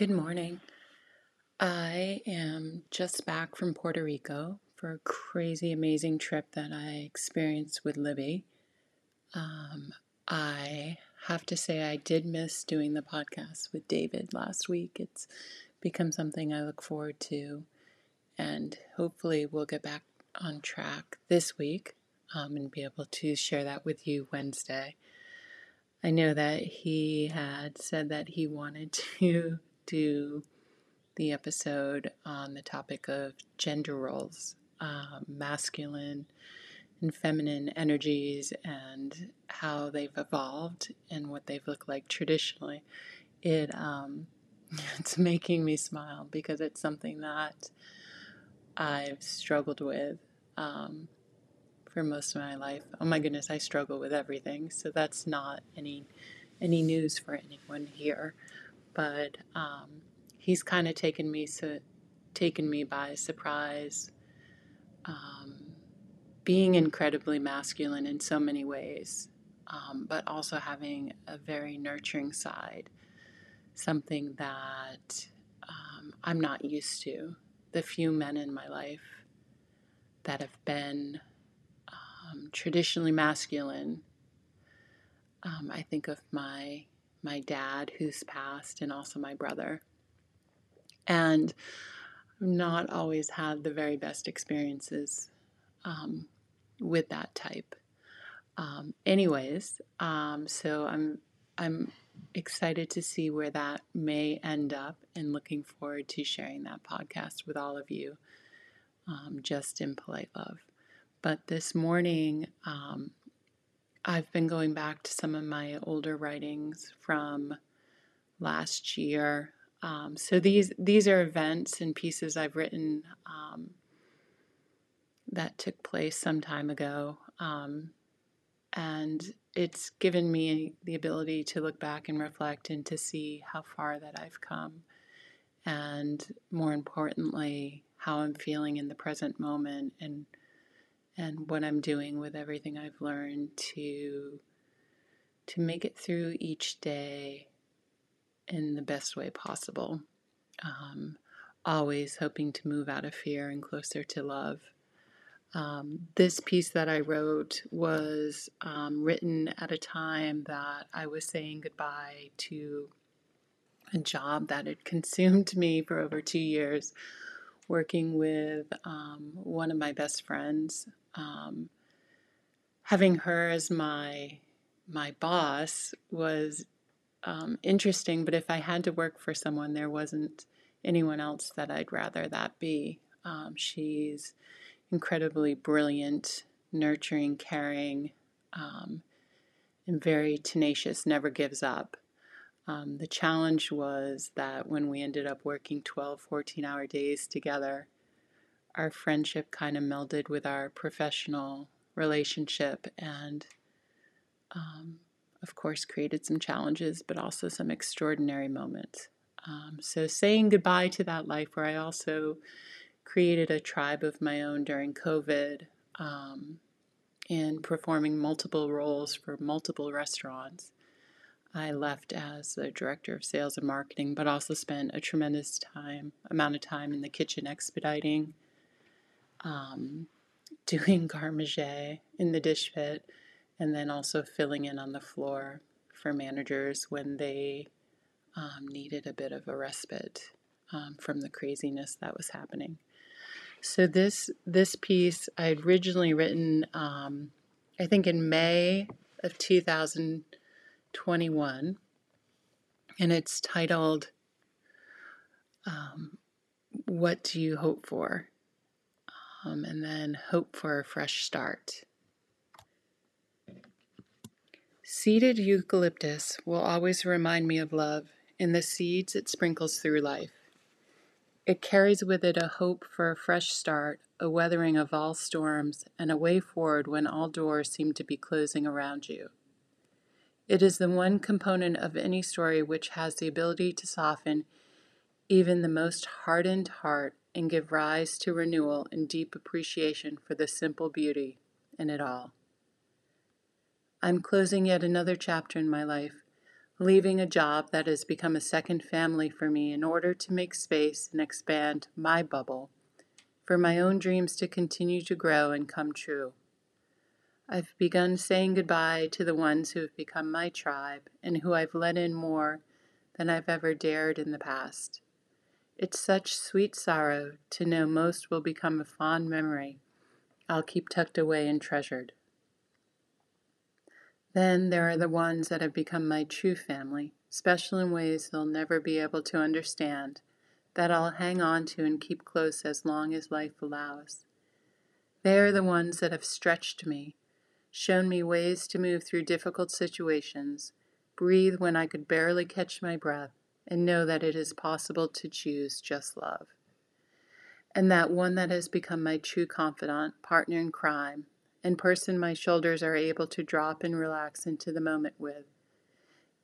Good morning. I am just back from Puerto Rico for a crazy, amazing trip that I experienced with Libby. Um, I have to say, I did miss doing the podcast with David last week. It's become something I look forward to, and hopefully, we'll get back on track this week um, and be able to share that with you Wednesday. I know that he had said that he wanted to do the episode on the topic of gender roles, um, masculine and feminine energies, and how they've evolved and what they've looked like traditionally. It um, it's making me smile because it's something that I've struggled with um, for most of my life. Oh my goodness, I struggle with everything, so that's not any any news for anyone here. But um, he's kind of taken me so taken me by surprise. Um, being incredibly masculine in so many ways, um, but also having a very nurturing side, something that um, I'm not used to. The few men in my life that have been um, traditionally masculine, um, I think of my my dad who's passed, and also my brother and not always had the very best experiences um, with that type. Um, anyways, um, so I'm I'm excited to see where that may end up, and looking forward to sharing that podcast with all of you. Um, just in polite love. But this morning, um, I've been going back to some of my older writings from last year. Um, so these these are events and pieces I've written um, that took place some time ago, um, and it's given me the ability to look back and reflect and to see how far that I've come, and more importantly, how I'm feeling in the present moment and and what I'm doing with everything I've learned to to make it through each day in the best way possible. Um, always hoping to move out of fear and closer to love. Um, this piece that I wrote was um, written at a time that I was saying goodbye to a job that had consumed me for over two years, working with um, one of my best friends. Um, having her as my my boss was um, interesting, but if I had to work for someone, there wasn't anyone else that I'd rather that be. Um, she's incredibly brilliant, nurturing, caring, um, and very tenacious, never gives up. Um, the challenge was that when we ended up working 12, 14 hour days together, our friendship kind of melded with our professional relationship and um, of course, created some challenges, but also some extraordinary moments. Um, so, saying goodbye to that life where I also created a tribe of my own during COVID um, and performing multiple roles for multiple restaurants. I left as the director of sales and marketing, but also spent a tremendous time amount of time in the kitchen expediting, um, doing garde manger in the dish pit, and then also filling in on the floor for managers when they um, needed a bit of a respite um, from the craziness that was happening. So this this piece I had originally written, um, I think in May of 2021, and it's titled um, "What Do You Hope For?" Um, and then hope for a fresh start. Seeded eucalyptus will always remind me of love in the seeds it sprinkles through life. It carries with it a hope for a fresh start, a weathering of all storms, and a way forward when all doors seem to be closing around you. It is the one component of any story which has the ability to soften even the most hardened heart and give rise to renewal and deep appreciation for the simple beauty in it all. I'm closing yet another chapter in my life, leaving a job that has become a second family for me in order to make space and expand my bubble for my own dreams to continue to grow and come true. I've begun saying goodbye to the ones who have become my tribe and who I've let in more than I've ever dared in the past. It's such sweet sorrow to know most will become a fond memory I'll keep tucked away and treasured. Then there are the ones that have become my true family, special in ways they'll never be able to understand, that I'll hang on to and keep close as long as life allows. They are the ones that have stretched me, shown me ways to move through difficult situations, breathe when I could barely catch my breath, and know that it is possible to choose just love. And that one that has become my true confidant, partner in crime, and person my shoulders are able to drop and relax into the moment with,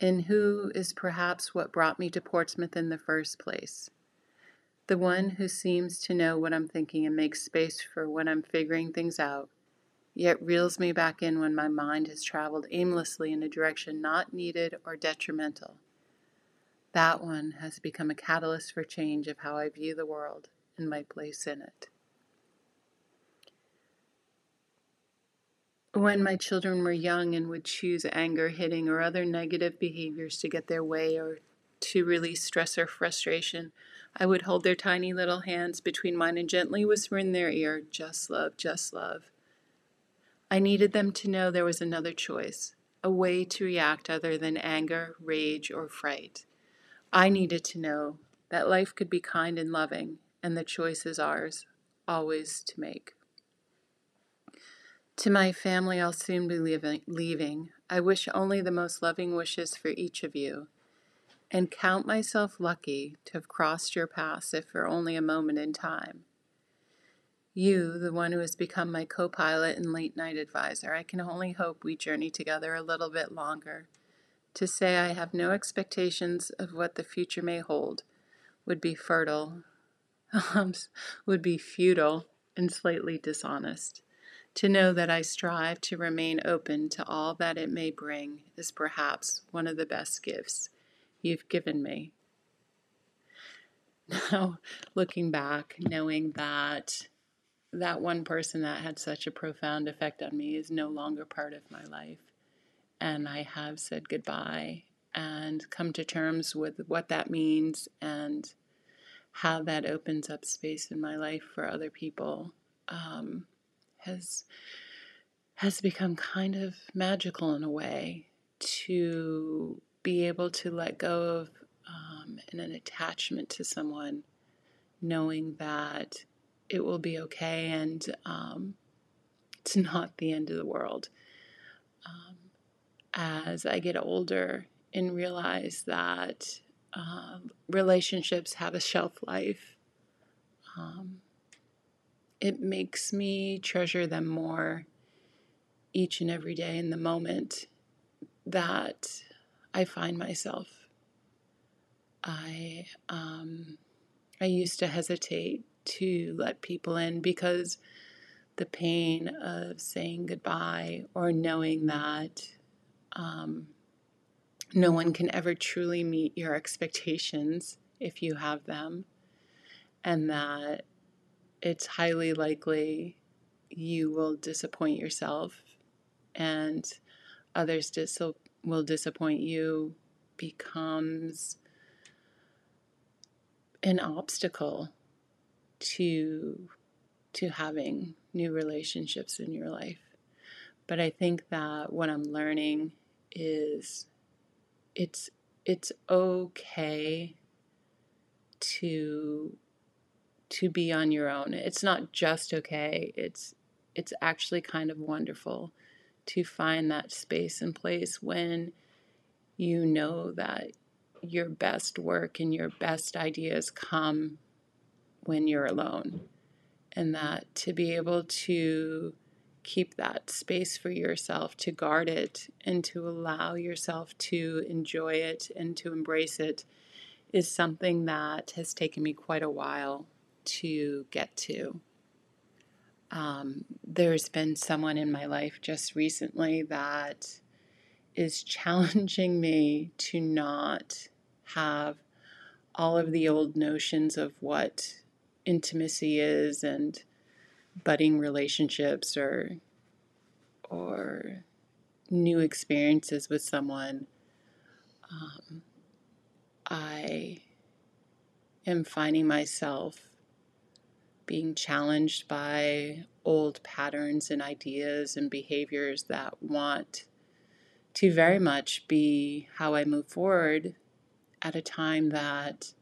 and who is perhaps what brought me to Portsmouth in the first place. The one who seems to know what I'm thinking and makes space for when I'm figuring things out, yet reels me back in when my mind has traveled aimlessly in a direction not needed or detrimental. That one has become a catalyst for change of how I view the world and my place in it. When my children were young and would choose anger, hitting, or other negative behaviors to get their way or to release stress or frustration, I would hold their tiny little hands between mine and gently whisper in their ear, Just love, just love. I needed them to know there was another choice, a way to react other than anger, rage, or fright. I needed to know that life could be kind and loving, and the choice is ours, always to make. To my family I'll soon be leaving. I wish only the most loving wishes for each of you, and count myself lucky to have crossed your paths if for only a moment in time. You, the one who has become my co pilot and late night advisor, I can only hope we journey together a little bit longer. To say I have no expectations of what the future may hold would be fertile, um, would be futile, and slightly dishonest. To know that I strive to remain open to all that it may bring is perhaps one of the best gifts you've given me. Now, looking back, knowing that that one person that had such a profound effect on me is no longer part of my life, and I have said goodbye and come to terms with what that means and how that opens up space in my life for other people. Um, has has become kind of magical in a way to be able to let go of um, an attachment to someone, knowing that it will be okay and um, it's not the end of the world. Um, as I get older and realize that uh, relationships have a shelf life, um, it makes me treasure them more each and every day in the moment that I find myself. I um, I used to hesitate to let people in because the pain of saying goodbye or knowing that um, no one can ever truly meet your expectations if you have them, and that it's highly likely you will disappoint yourself and others dis- will disappoint you becomes an obstacle to to having new relationships in your life. But I think that what I'm learning is it's it's okay to to be on your own. It's not just okay. It's it's actually kind of wonderful to find that space and place when you know that your best work and your best ideas come when you're alone. And that to be able to keep that space for yourself, to guard it, and to allow yourself to enjoy it and to embrace it is something that has taken me quite a while to get to. Um, there's been someone in my life just recently that is challenging me to not have all of the old notions of what intimacy is and budding relationships or or new experiences with someone um, i am finding myself being challenged by old patterns and ideas and behaviors that want to very much be how I move forward at a time that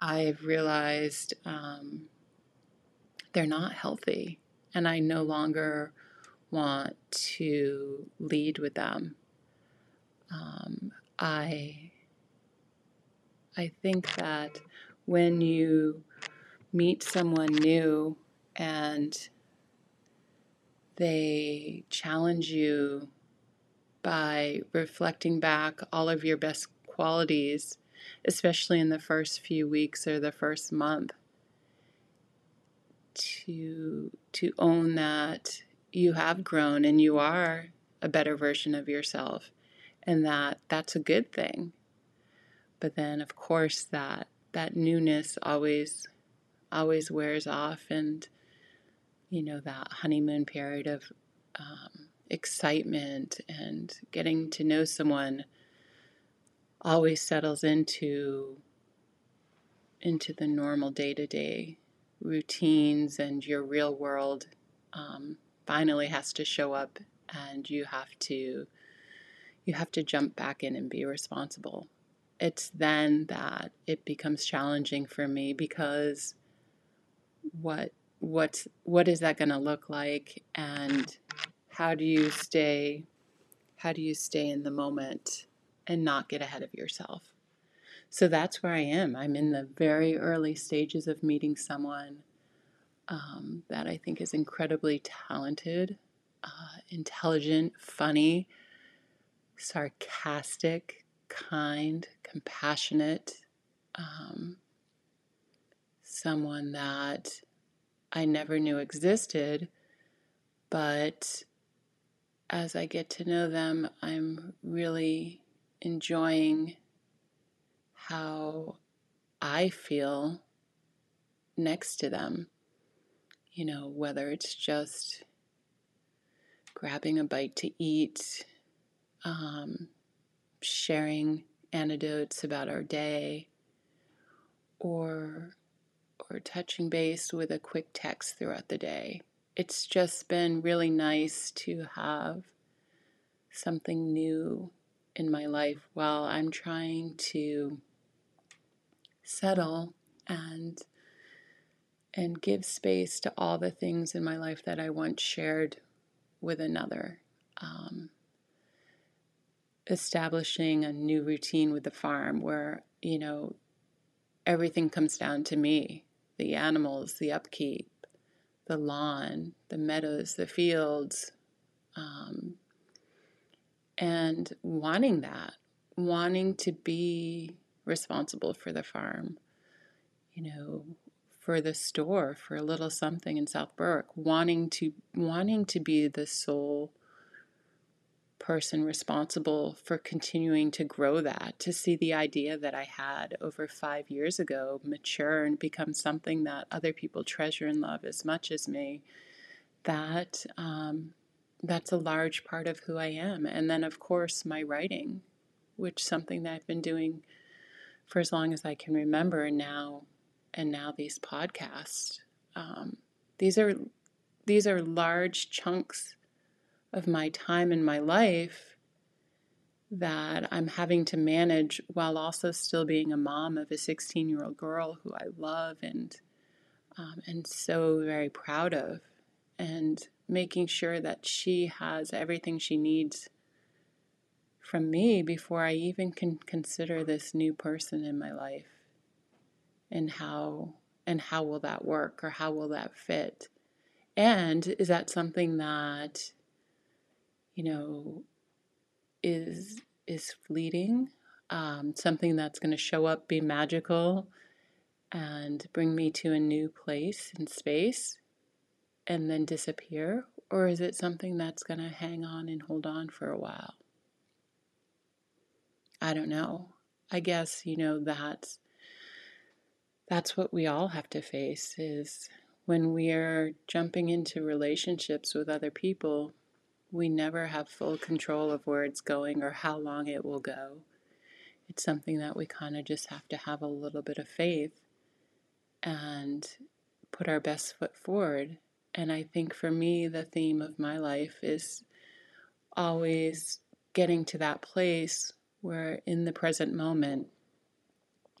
I've realized um, they're not healthy and I no longer want to lead with them. Um, I I think that when you meet someone new and they challenge you by reflecting back all of your best qualities, especially in the first few weeks or the first month, to to own that you have grown and you are a better version of yourself and that that's a good thing. But then of course that that newness always always wears off and you know that honeymoon period of um, excitement and getting to know someone always settles into into the normal day-to-day routines and your real world um, finally has to show up and you have to you have to jump back in and be responsible. It's then that it becomes challenging for me because what what's what is that going to look like? And how do you stay how do you stay in the moment and not get ahead of yourself so that's where i am. I'm in the very early stages of meeting someone um, that i think is incredibly talented uh, intelligent funny sarcastic kind compassionate um, someone that I never knew existed, but as I get to know them, I'm really enjoying how I feel next to them. You know, whether it's just grabbing a bite to eat, um, sharing anecdotes about our day, or or touching base with a quick text throughout the day. It's just been really nice to have something new in my life while I'm trying to settle and and give space to all the things in my life that I once shared with another. Um, establishing a new routine with the farm where, you know, everything comes down to me the animals, the upkeep, the lawn, the meadows, the fields, um, and wanting that, wanting to be responsible for the farm, you know, for the store, for a little something in South Berwick, wanting to wanting to be the sole person responsible for continuing to grow that, to see the idea that I had over five years ago mature and become something that other people treasure and love as much as me. That um, that's a large part of who I am. And then, of course, my writing, which something that I've been doing for as long as I can remember, now, and now these podcasts. Um, these are these are large chunks of my time in my life that I'm having to manage while also still being a mom of a 16 year old girl who I love and um, and so very proud of, and making sure that she has everything she needs from me before I even can consider this new person in my life, and how and how will that work or how will that fit, and is that something that you know, is is fleeting, um, something that's going to show up, be magical, and bring me to a new place and space, and then disappear, or is it something that's going to hang on and hold on for a while? I don't know. I guess, you know, that's that's what we all have to face is when we are jumping into relationships with other people, we never have full control of where it's going or how long it will go. It's something that we kind of just have to have a little bit of faith and put our best foot forward. And I think for me, the theme of my life is always getting to that place where in the present moment,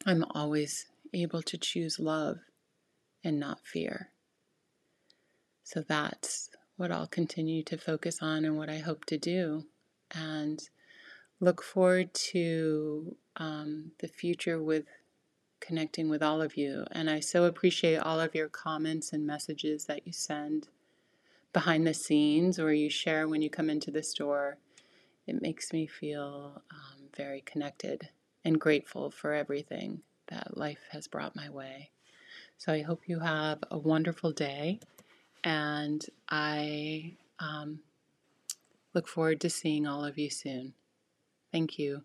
I'm always able to choose love and not fear. So that's what I'll continue to focus on and what I hope to do. And look forward to um, the future with connecting with all of you. And I so appreciate all of your comments and messages that you send behind the scenes or you share when you come into the store. It makes me feel um, very connected and grateful for everything that life has brought my way. So I hope you have a wonderful day, and I um, look forward to seeing all of you soon. Thank you.